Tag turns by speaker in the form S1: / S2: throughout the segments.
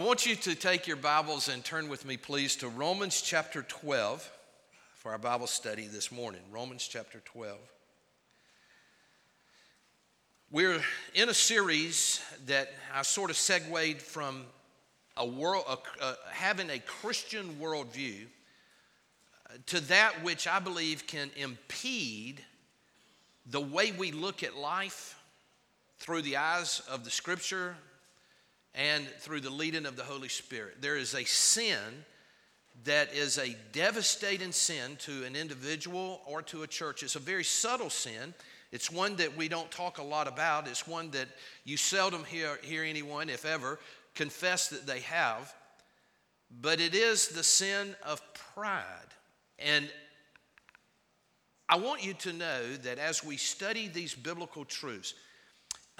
S1: I want you to take your Bibles and turn with me, please, to Romans chapter 12 for our Bible study this morning. Romans chapter 12. We're in a series that I sort of segued from a world, a, having a Christian worldview uh, to that which I believe can impede the way we look at life through the eyes of the Scripture, and through the leading of the Holy Spirit. There is a sin that is a devastating sin to an individual or to a church. It's a very subtle sin. It's one that we don't talk a lot about. It's one that you seldom hear, hear anyone, if ever, confess that they have. But it is the sin of pride. And I want you to know that as we study these biblical truths,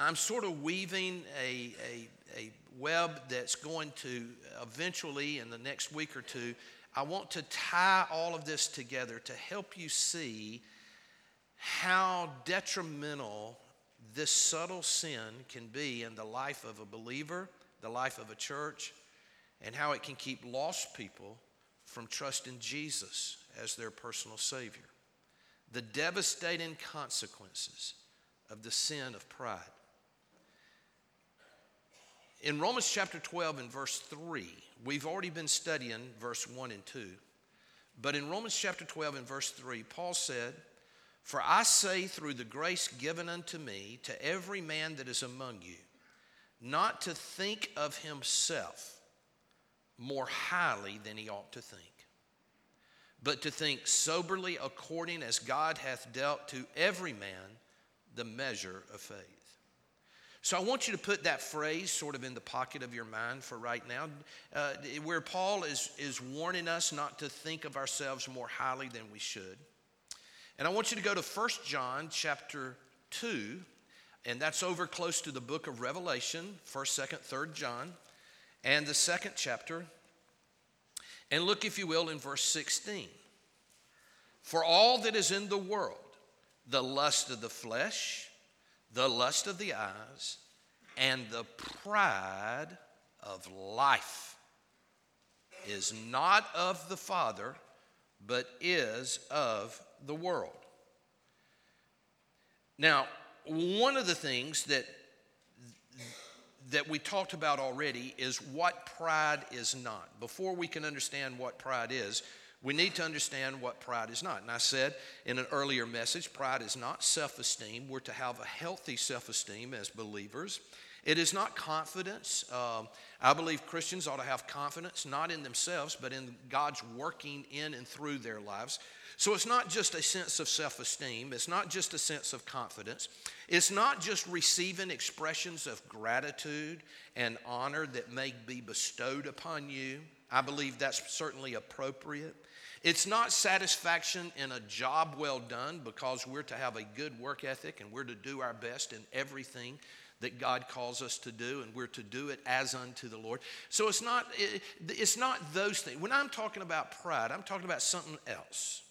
S1: I'm sort of weaving a, a, a web that's going to eventually, in the next week or two, I want to tie all of this together to help you see how detrimental this subtle sin can be in the life of a believer, the life of a church, and how it can keep lost people from trusting Jesus as their personal Savior. The devastating consequences of the sin of pride. In Romans chapter 12 and verse 3, we've already been studying verse 1 and 2. But in Romans chapter 12 and verse 3, Paul said, For I say through the grace given unto me to every man that is among you, not to think of himself more highly than he ought to think, but to think soberly according as God hath dealt to every man the measure of faith. So I want you to put that phrase sort of in the pocket of your mind for right now, uh, where Paul is, is warning us not to think of ourselves more highly than we should. And I want you to go to 1 John chapter 2, and that's over close to the book of Revelation, 1st, 2nd, 3rd John, and the second chapter. And look, if you will, in verse 16. For all that is in the world, the lust of the flesh, the lust of the eyes, and the pride of life is not of the Father, but is of the world. Now, one of the things that that we talked about already is what pride is not. Before we can understand what pride is, we need to understand what pride is not. And I said in an earlier message, pride is not self esteem. We're to have a healthy self esteem as believers. It is not confidence. Um, I believe Christians ought to have confidence, not in themselves, but in God's working in and through their lives. So it's not just a sense of self esteem, it's not just a sense of confidence, it's not just receiving expressions of gratitude and honor that may be bestowed upon you. I believe that's certainly appropriate. It's not satisfaction in a job well done because we're to have a good work ethic and we're to do our best in everything that God calls us to do, and we're to do it as unto the Lord. So it's not, it's not those things. When I'm talking about pride, I'm talking about something else.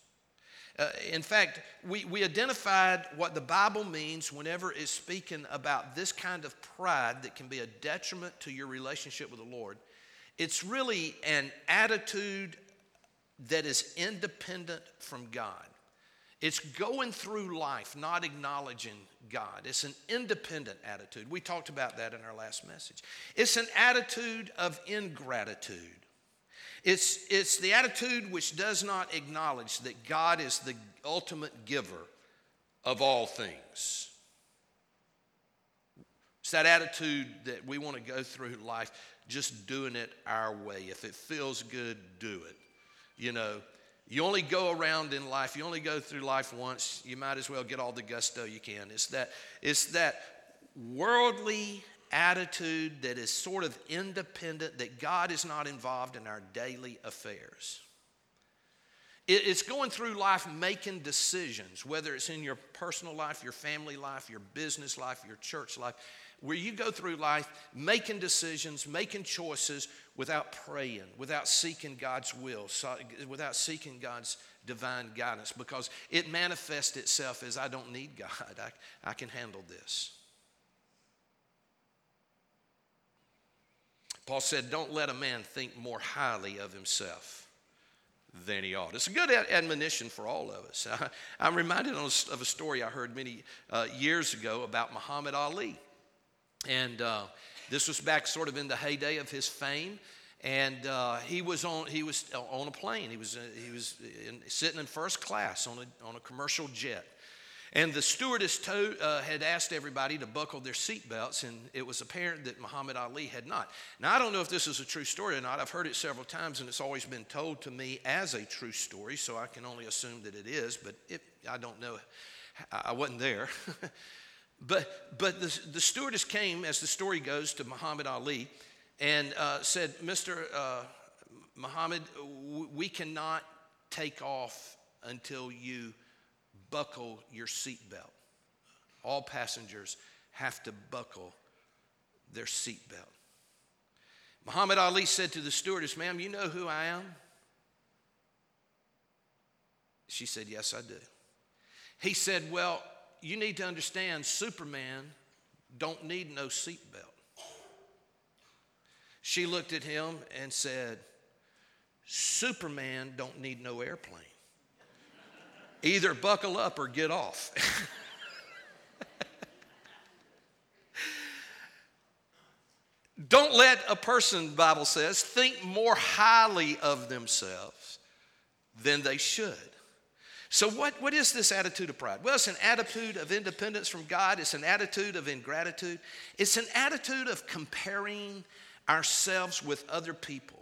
S1: Uh, in fact, we, we identified what the Bible means whenever it's speaking about this kind of pride that can be a detriment to your relationship with the Lord. It's really an attitude that is independent from God. It's going through life not acknowledging God. It's an independent attitude. We talked about that in our last message. It's an attitude of ingratitude. It's, it's the attitude which does not acknowledge that God is the ultimate giver of all things. It's that attitude that we want to go through life just doing it our way. If it feels good, do it. You know, you only go around in life, you only go through life once, you might as well get all the gusto you can. It's that, it's that worldly attitude that is sort of independent, that God is not involved in our daily affairs. It's going through life making decisions, whether it's in your personal life, your family life, your business life, your church life where you go through life making decisions, making choices without praying, without seeking God's will, without seeking God's divine guidance, because it manifests itself as I don't need God, I, I can handle this. Paul said, Don't let a man think more highly of himself than he ought. It's a good admonition for all of us. I, am reminded of a story I heard many uh, years ago about Muhammad Ali. And uh, this was back sort of in the heyday of his fame. And uh, he was on he was on a plane. He was uh, he was in, sitting in first class on a on a commercial jet. And the stewardess told, uh, had asked everybody to buckle their seatbelts, and it was apparent that Muhammad Ali had not. Now, I don't know if this is a true story or not. I've heard it several times, and it's always been told to me as a true story, so I can only assume that it is, but it, I don't know. I wasn't there. but but the, the stewardess came, as the story goes, to Muhammad Ali and uh, said, Mr. Uh, Muhammad, we cannot take off until you buckle your seatbelt. All passengers have to buckle their seatbelt. Muhammad Ali said to the stewardess, Ma'am, you know who I am? She said, Yes, I do. He said, Well, you need to understand Superman don't need no seatbelt. She looked at him and said, Superman don't need no airplane. Either buckle up or get off. Don't let a person, Bible says, think more highly of themselves than they should. So, what, what is this attitude of pride? Well, it's an attitude of independence from God, it's an attitude of ingratitude, it's an attitude of comparing ourselves with other people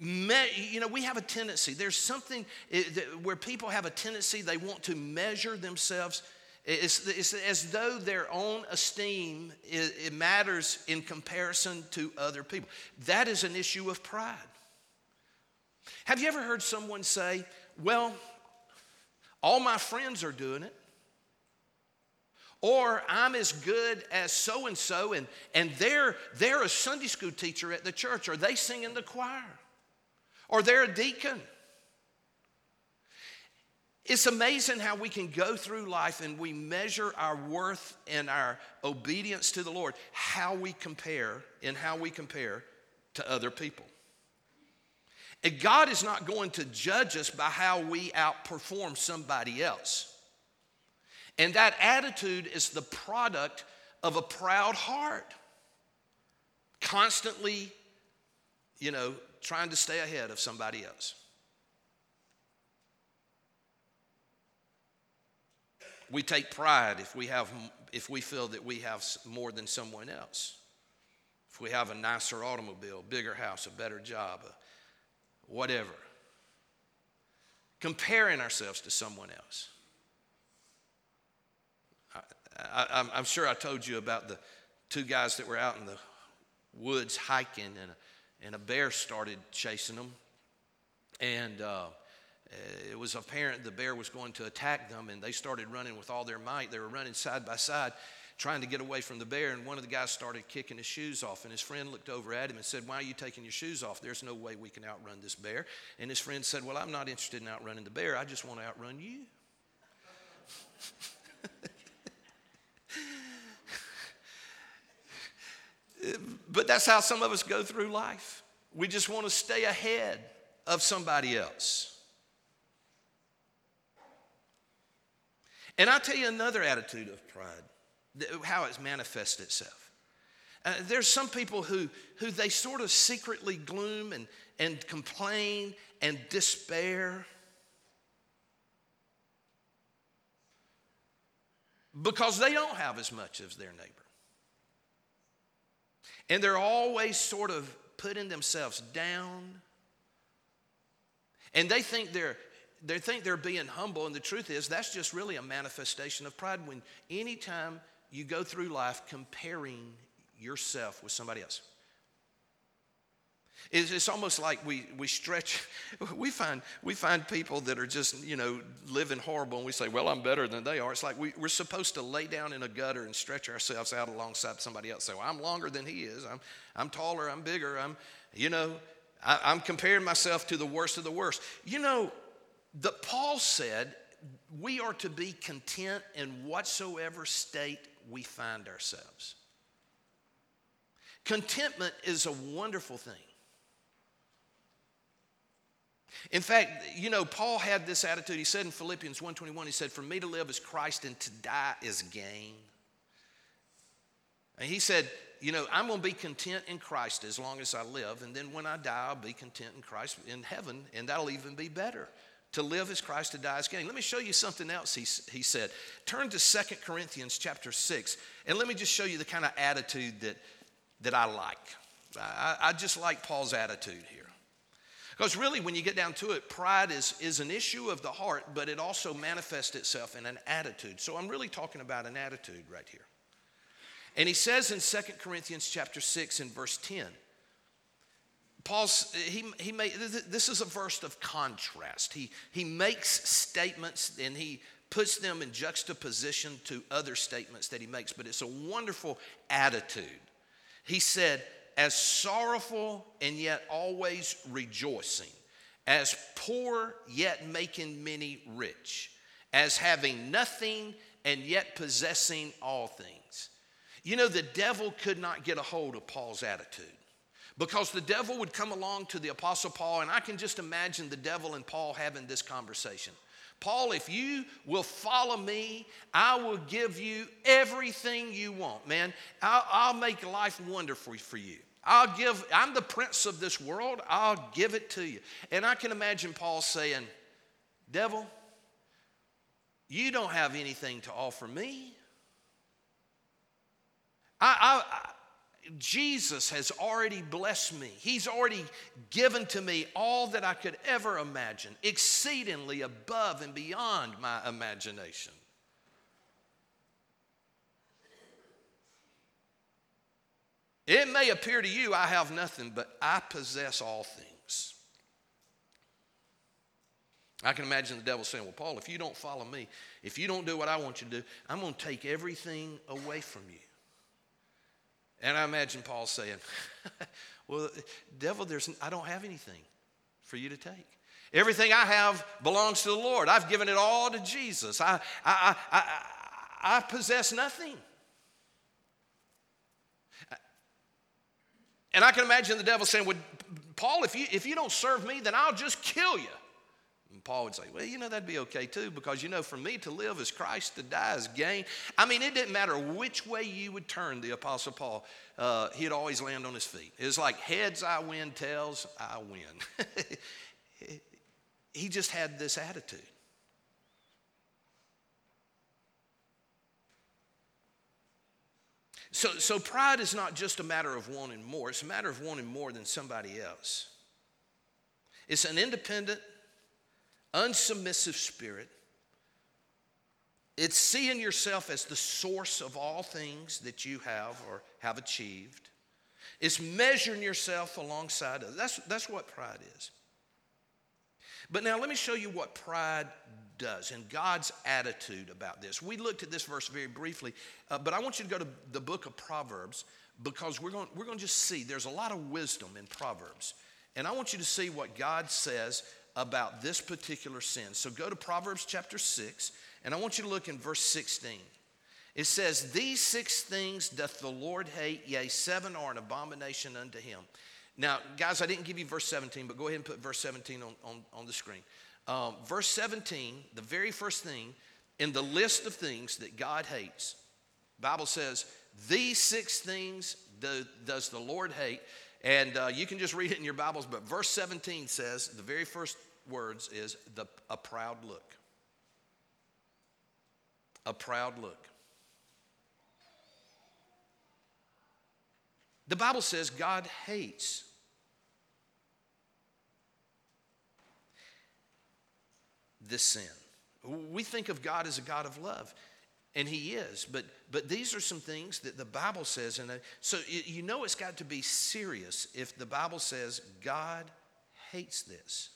S1: you know, we have a tendency, there's something where people have a tendency, they want to measure themselves. It's, it's as though their own esteem it matters in comparison to other people. That is an issue of pride. Have you ever heard someone say, Well, all my friends are doing it? Or I'm as good as so and so, and they're, they're a Sunday school teacher at the church, or they sing in the choir or they're a deacon. It's amazing how we can go through life and we measure our worth and our obedience to the Lord, how we compare and how we compare to other people. And God is not going to judge us by how we outperform somebody else. And that attitude is the product of a proud heart. Constantly, you know, trying to stay ahead of somebody else. We take pride if we have if we feel that we have more than someone else. If we have a nicer automobile, bigger house, a better job, whatever. Comparing ourselves to someone else. I, am sure I told you about the two guys that were out in the woods hiking, and and a bear started chasing them. And uh, it was apparent the bear was going to attack them, and they started running with all their might. They were running side by side, trying to get away from the bear. And one of the guys started kicking his shoes off, and his friend looked over at him and said, Why are you taking your shoes off? There's no way we can outrun this bear. And his friend said, Well, I'm not interested in outrunning the bear, I just want to outrun you. But that's how some of us go through life. We just want to stay ahead of somebody else. And I'll tell you another attitude of pride, how it's manifested itself. Uh, there's some people who, who they sort of secretly gloom and, and complain and despair because they don't have as much as their neighbor. And they're always sort of putting themselves down. And they think they're they think they're being humble, and the truth is that's just really a manifestation of pride when anytime you go through life comparing yourself with somebody else. It's, it's almost like we, we stretch, we find, we find people that are just, you know, living horrible and we say, well, I'm better than they are. It's like we, we're supposed to lay down in a gutter and stretch ourselves out alongside somebody else. Say, well, I'm longer than he is. I'm, I'm taller. I'm bigger. I'm, you know, I, I'm comparing myself to the worst of the worst. You know, the, Paul said we are to be content in whatsoever state we find ourselves. Contentment is a wonderful thing. In fact, you know, Paul had this attitude. He said in Philippians 1:21, he said, "For me to live is Christ and to die is gain." And he said, you know, I'm going to be content in Christ as long as I live, and then when I die, I'll be content in Christ in heaven, and that'll even be better. To live is Christ, to die is gain. Let me show you something else he, he said. Turn to Second Corinthians chapter 6, and let me just show you the kind of attitude that, that I like. I, I just like Paul's attitude here. Because really, when you get down to it, pride is, is an issue of the heart, but it also manifests itself in an attitude. So I'm really talking about an attitude right here. And he says in Second Corinthians chapter 6 and verse 10, Paul's, he, he made, this is a verse of contrast. He, he makes statements and he puts them in juxtaposition to other statements that he makes, but it's a wonderful attitude. He said, as sorrowful and yet always rejoicing, as poor yet making many rich, as having nothing and yet possessing all things. You know, the devil could not get a hold of Paul's attitude because the devil would come along to the Apostle Paul, and I can just imagine the devil and Paul having this conversation. Paul, if you will follow me, I will give you everything you want, man. I'll, I'll make life wonderful for you. I'll give, I'm the prince of this world. I'll give it to you. And I can imagine Paul saying, Devil, you don't have anything to offer me. I, I, Jesus has already blessed me. He's already given to me all that I could ever imagine, exceedingly above and beyond my imagination. It may appear to you I have nothing, but I possess all things. I can imagine the devil saying, Well, Paul, if you don't follow me, if you don't do what I want you to do, I'm going to take everything away from you. And I imagine Paul saying, Well, devil, there's, I don't have anything for you to take. Everything I have belongs to the Lord. I've given it all to Jesus. I, I, I, I, I possess nothing. And I can imagine the devil saying, well, Paul, if you, if you don't serve me, then I'll just kill you. And Paul would say, Well, you know, that'd be okay too, because you know, for me to live is Christ, to die is gain. I mean, it didn't matter which way you would turn the Apostle Paul, uh, he'd always land on his feet. It's like heads I win, tails I win. he just had this attitude. So, so pride is not just a matter of wanting more, it's a matter of wanting more than somebody else. It's an independent, unsubmissive spirit. It's seeing yourself as the source of all things that you have or have achieved. It's measuring yourself alongside others. That's, that's what pride is. But now let me show you what pride does and God's attitude about this. We looked at this verse very briefly, uh, but I want you to go to the book of Proverbs because we're going, we're going to just see there's a lot of wisdom in Proverbs. And I want you to see what God says about this particular sin. So go to Proverbs chapter 6, and I want you to look in verse 16. It says, These six things doth the Lord hate, yea, seven are an abomination unto him. Now, guys, I didn't give you verse 17, but go ahead and put verse 17 on, on, on the screen. Um, verse 17, the very first thing in the list of things that God hates, Bible says, These six things do, does the Lord hate. And uh, you can just read it in your Bibles, but verse 17 says, the very first words is the, a proud look. A proud look. The Bible says God hates this sin. We think of God as a God of love. And he is, but but these are some things that the Bible says, and uh, so you know it's got to be serious if the Bible says God hates this.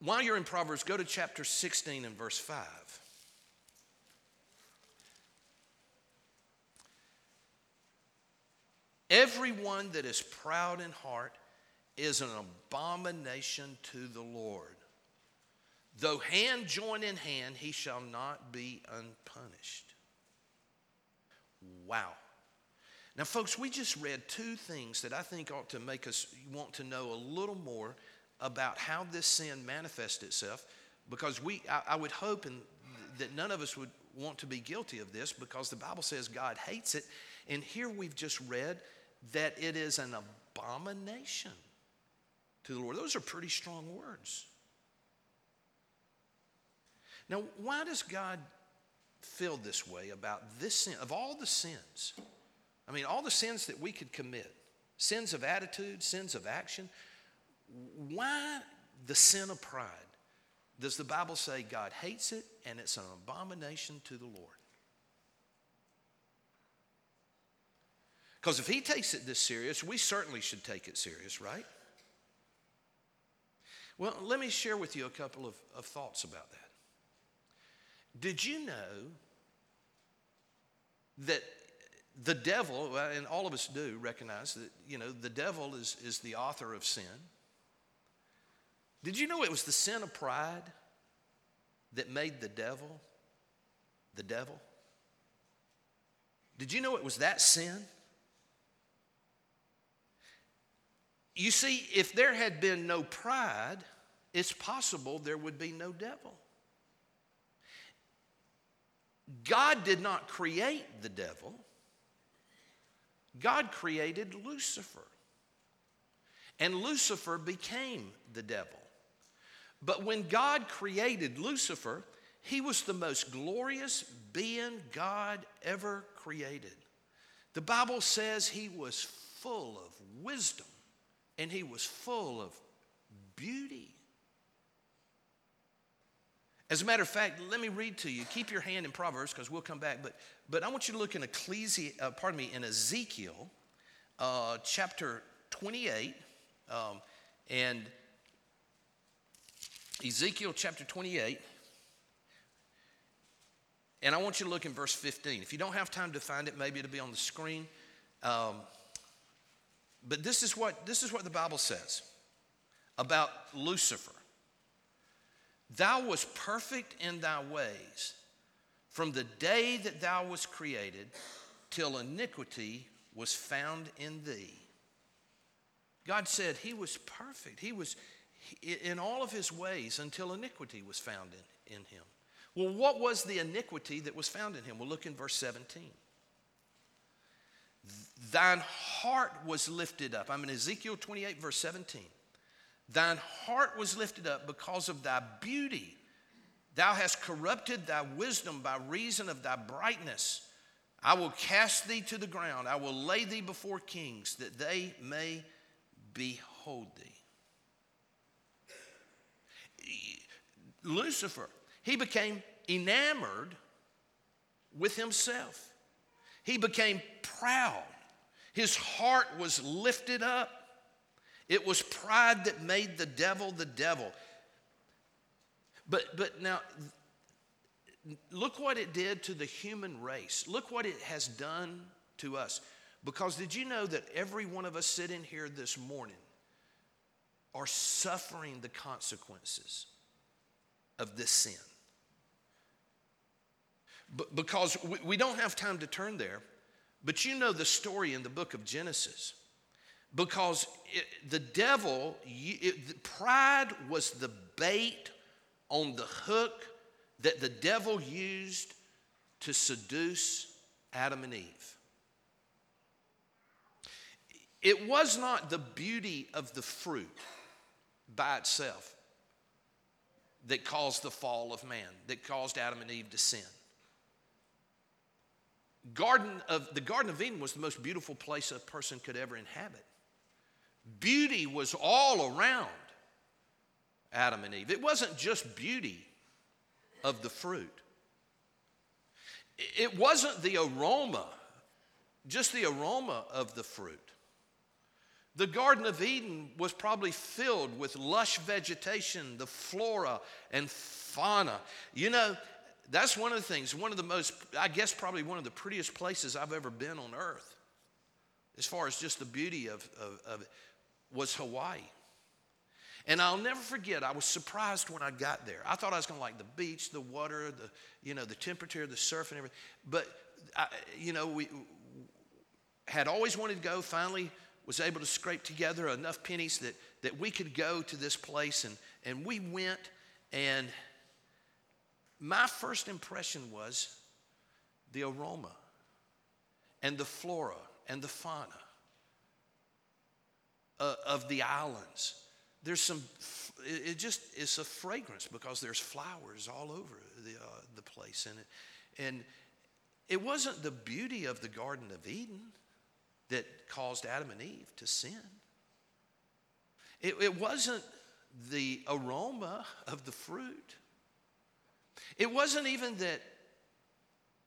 S1: While you're in Proverbs, go to chapter 16 and verse 5. Everyone that is proud in heart is an abomination to the Lord. Though hand join in hand, he shall not be unpunished. Wow. Now, folks, we just read two things that I think ought to make us want to know a little more about how this sin manifests itself because we, I, I would hope and that none of us would want to be guilty of this because the Bible says God hates it. And here we've just read that it is an abomination to the Lord. Those are pretty strong words. Now, why does God feel this way about this sin? Of all the sins, I mean, all the sins that we could commit sins of attitude, sins of action why the sin of pride? Does the Bible say God hates it and it's an abomination to the Lord? Because if he takes it this serious, we certainly should take it serious, right? Well, let me share with you a couple of, of thoughts about that. Did you know that the devil, and all of us do recognize that, you know, the devil is, is the author of sin. Did you know it was the sin of pride that made the devil the devil? Did you know it was that sin? You see, if there had been no pride, it's possible there would be no devil. God did not create the devil, God created Lucifer. And Lucifer became the devil. But when God created Lucifer, he was the most glorious being God ever created. The Bible says he was full of wisdom and he was full of beauty. As a matter of fact, let me read to you. Keep your hand in Proverbs because we'll come back. But, but I want you to look in Ecclesi- uh, pardon me, in Ezekiel uh, chapter 28. Um, and Ezekiel chapter 28. And I want you to look in verse 15. If you don't have time to find it, maybe it'll be on the screen. Um, but this is, what, this is what the Bible says about Lucifer. Thou was perfect in thy ways from the day that thou was created till iniquity was found in thee. God said he was perfect. He was, in all of his ways until iniquity was found in, in him. Well, what was the iniquity that was found in him? We'll look in verse 17. Thine heart was lifted up. I'm in Ezekiel 28, verse 17. Thine heart was lifted up because of thy beauty. Thou hast corrupted thy wisdom by reason of thy brightness. I will cast thee to the ground. I will lay thee before kings that they may behold thee. Lucifer, he became enamored with himself. He became proud. His heart was lifted up. It was pride that made the devil the devil. But, but now, look what it did to the human race. Look what it has done to us. Because did you know that every one of us sitting here this morning are suffering the consequences of this sin. Because we, we don't have time to turn there, but you know the story in the book of Genesis. Because it, the devil, it, pride was the bait on the hook that the devil used to seduce Adam and Eve. It was not the beauty of the fruit by itself that caused the fall of man, that caused Adam and Eve to sin. Garden of, the Garden of Eden was the most beautiful place a person could ever inhabit. Beauty was all around Adam and Eve. It wasn't just beauty of the fruit, it wasn't the aroma, just the aroma of the fruit. The Garden of Eden was probably filled with lush vegetation, the flora and fauna. You know, that's one of the things, one of the most, I guess, probably one of the prettiest places I've ever been on earth, as far as just the beauty of, of, of it, was Hawaii. And I'll never forget, I was surprised when I got there. I thought I was going to like the beach, the water, the, you know, the temperature, the surf and everything. But I, you know, we had always wanted to go, finally was able to scrape together enough pennies that, that we could go to this place. And, and we went, and my first impression was the aroma and the flora and the fauna uh, of the islands. There's some, it just is a fragrance because there's flowers all over the, uh, the place. And it, and it wasn't the beauty of the Garden of Eden that caused Adam and Eve to sin. It, it wasn't the aroma of the fruit. It wasn't even that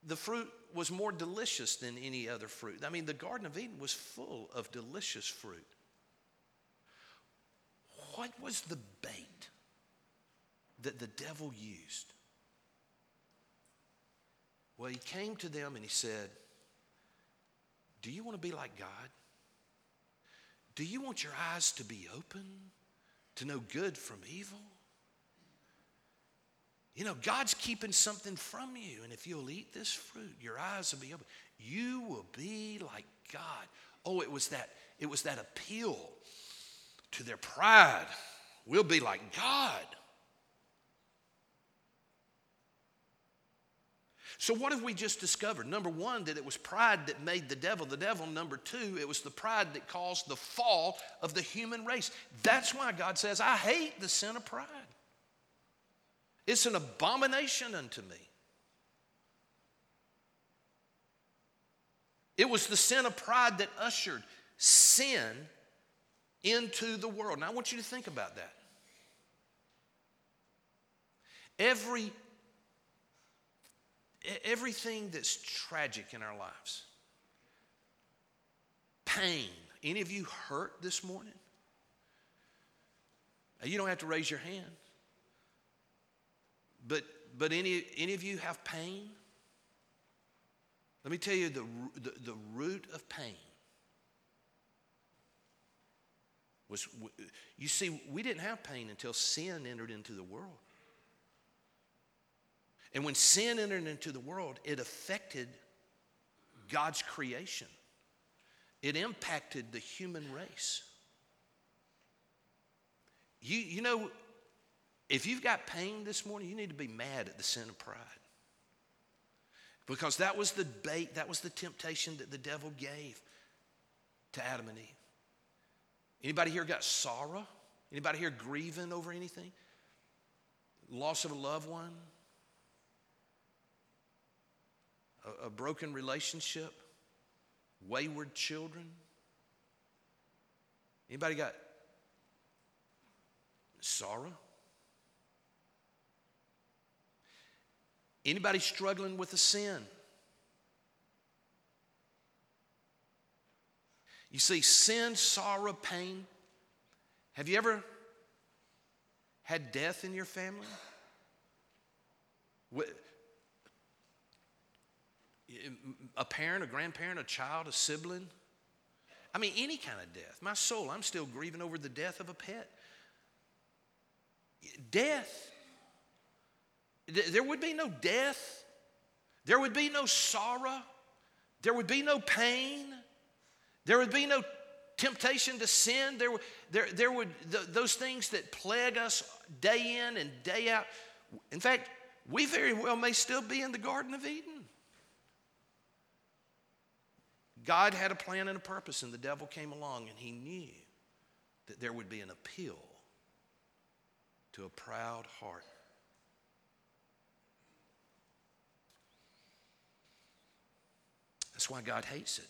S1: the fruit was more delicious than any other fruit. I mean, the Garden of Eden was full of delicious fruit. What was the bait that the devil used? Well, he came to them and he said, Do you want to be like God? Do you want your eyes to be open to know good from evil? You know, God's keeping something from you, and if you'll eat this fruit, your eyes will be open. You will be like God. Oh, it was that, it was that appeal to their pride. We'll be like God. So, what have we just discovered? Number one, that it was pride that made the devil the devil. Number two, it was the pride that caused the fall of the human race. That's why God says, I hate the sin of pride. It's an abomination unto me. It was the sin of pride that ushered sin into the world. Now, I want you to think about that. Every everything that's tragic in our lives, pain. Any of you hurt this morning? You don't have to raise your hand. But, but any, any of you have pain? Let me tell you the, the, the root of pain was, you see, we didn't have pain until sin entered into the world. And when sin entered into the world, it affected God's creation, it impacted the human race. You, you know, if you've got pain this morning, you need to be mad at the sin of pride. Because that was the bait, that was the temptation that the devil gave to Adam and Eve. Anybody here got sorrow? Anybody here grieving over anything? Loss of a loved one? a, a broken relationship, wayward children? Anybody got sorrow? Anybody struggling with a sin? You see, sin, sorrow, pain. Have you ever had death in your family? a parent, a grandparent, a child, a sibling. I mean, any kind of death. My soul, I'm still grieving over the death of a pet. Death. There would be no death. There would be no sorrow. There would be no pain. There would be no temptation to sin. There, there, there would, those things that plague us day in and day out. In fact, we very well may still be in the Garden of Eden. God had a plan and a purpose, and the devil came along and he knew that there would be an appeal to a proud heart. That's why God hates it.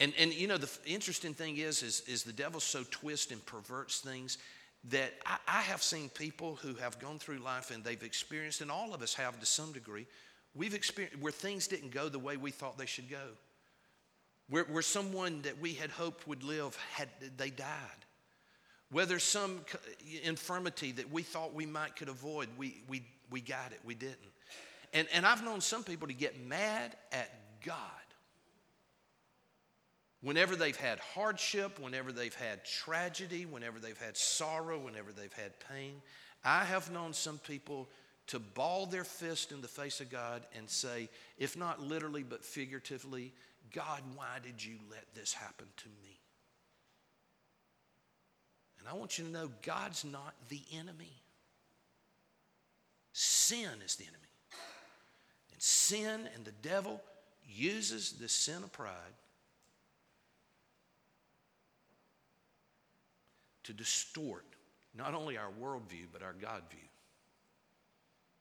S1: And, and you know, the interesting thing is, is, is the devil so twists and perverts things that I, I have seen people who have gone through life and they've experienced, and all of us have to some degree, We've experienced where things didn't go the way we thought they should go. Where, where someone that we had hoped would live had they died. Whether some infirmity that we thought we might could avoid, we, we, we got it, we didn't. And, and I've known some people to get mad at God whenever they've had hardship, whenever they've had tragedy, whenever they've had sorrow, whenever they've had pain. I have known some people to ball their fist in the face of God and say, if not literally but figuratively, God, why did you let this happen to me? And I want you to know God's not the enemy. Sin is the enemy. And sin and the devil uses this sin of pride to distort not only our worldview, but our God view.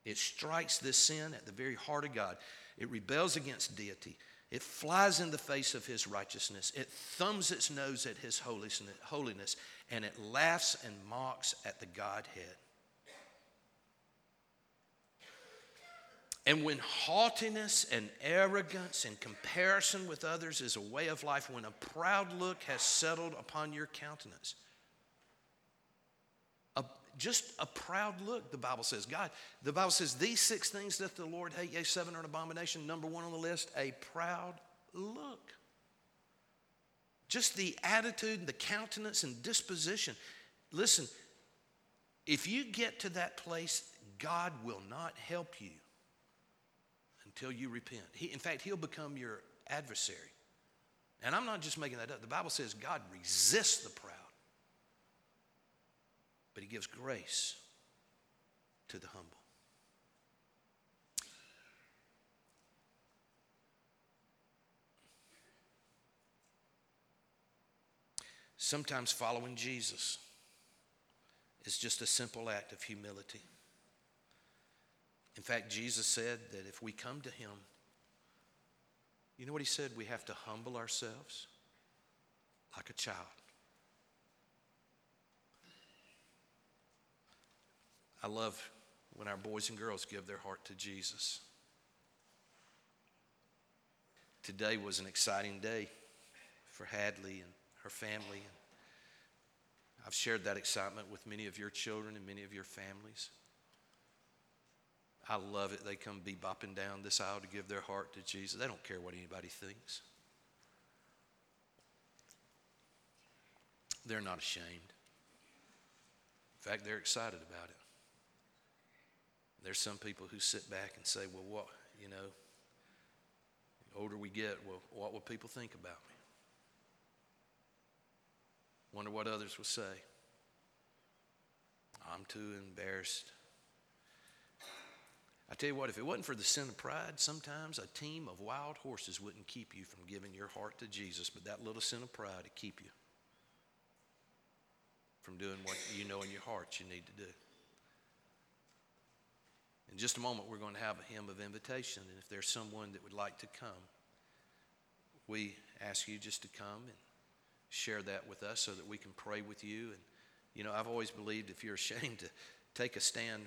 S1: It strikes this sin at the very heart of God. It rebels against deity. It flies in the face of his righteousness. It thumbs its nose at his holiness, and it laughs and mocks at the Godhead. And when haughtiness and arrogance and comparison with others is a way of life, when a proud look has settled upon your countenance, a, just a proud look, the Bible says. God, the Bible says these six things that the Lord hate, yea, seven are an abomination. Number one on the list, a proud look. Just the attitude, and the countenance, and disposition. Listen, if you get to that place, God will not help you until you repent. He, in fact, he'll become your adversary. And I'm not just making that up. The Bible says God resists the proud, but he gives grace to the humble. Sometimes following Jesus is just a simple act of humility. In fact, Jesus said that if we come to Him, you know what He said? We have to humble ourselves like a child. I love when our boys and girls give their heart to Jesus. Today was an exciting day for Hadley and her family. I've shared that excitement with many of your children and many of your families. I love it. They come bebopping down this aisle to give their heart to Jesus. They don't care what anybody thinks. They're not ashamed. In fact, they're excited about it. There's some people who sit back and say, well, what, you know, the older we get, well, what will people think about me? Wonder what others will say. I'm too embarrassed I tell you what, if it wasn't for the sin of pride, sometimes a team of wild horses wouldn't keep you from giving your heart to Jesus, but that little sin of pride would keep you from doing what you know in your heart you need to do. In just a moment, we're going to have a hymn of invitation, and if there's someone that would like to come, we ask you just to come and share that with us so that we can pray with you. And, you know, I've always believed if you're ashamed to take a stand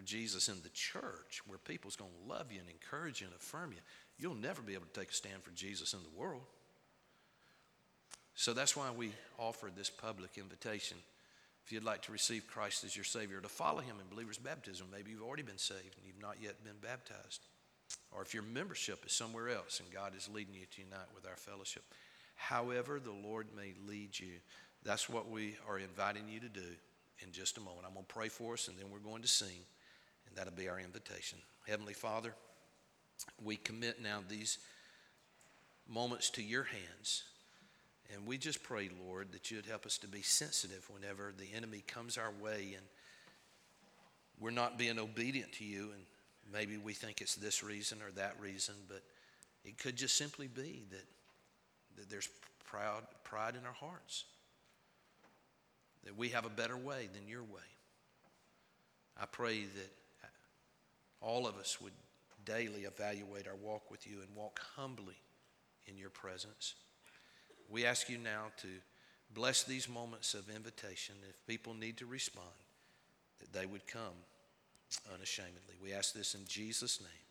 S1: for Jesus in the church where people's going to love you and encourage you and affirm you, you'll never be able to take a stand for Jesus in the world. So that's why we offer this public invitation. If you'd like to receive Christ as your Savior, to follow Him in believer's baptism, maybe you've already been saved and you've not yet been baptized. Or if your membership is somewhere else and God is leading you to unite with our fellowship. However, the Lord may lead you. That's what we are inviting you to do in just a moment. I'm going to pray for us and then we're going to sing. And that'll be our invitation. Heavenly Father, we commit now these moments to your hands. And we just pray, Lord, that you'd help us to be sensitive whenever the enemy comes our way and we're not being obedient to you. And maybe we think it's this reason or that reason, but it could just simply be that, that there's proud, pride in our hearts, that we have a better way than your way. I pray that all of us would daily evaluate our walk with you and walk humbly in your presence. We ask you now to bless these moments of invitation. If people need to respond, that they would come unashamedly. We ask this in Jesus' name.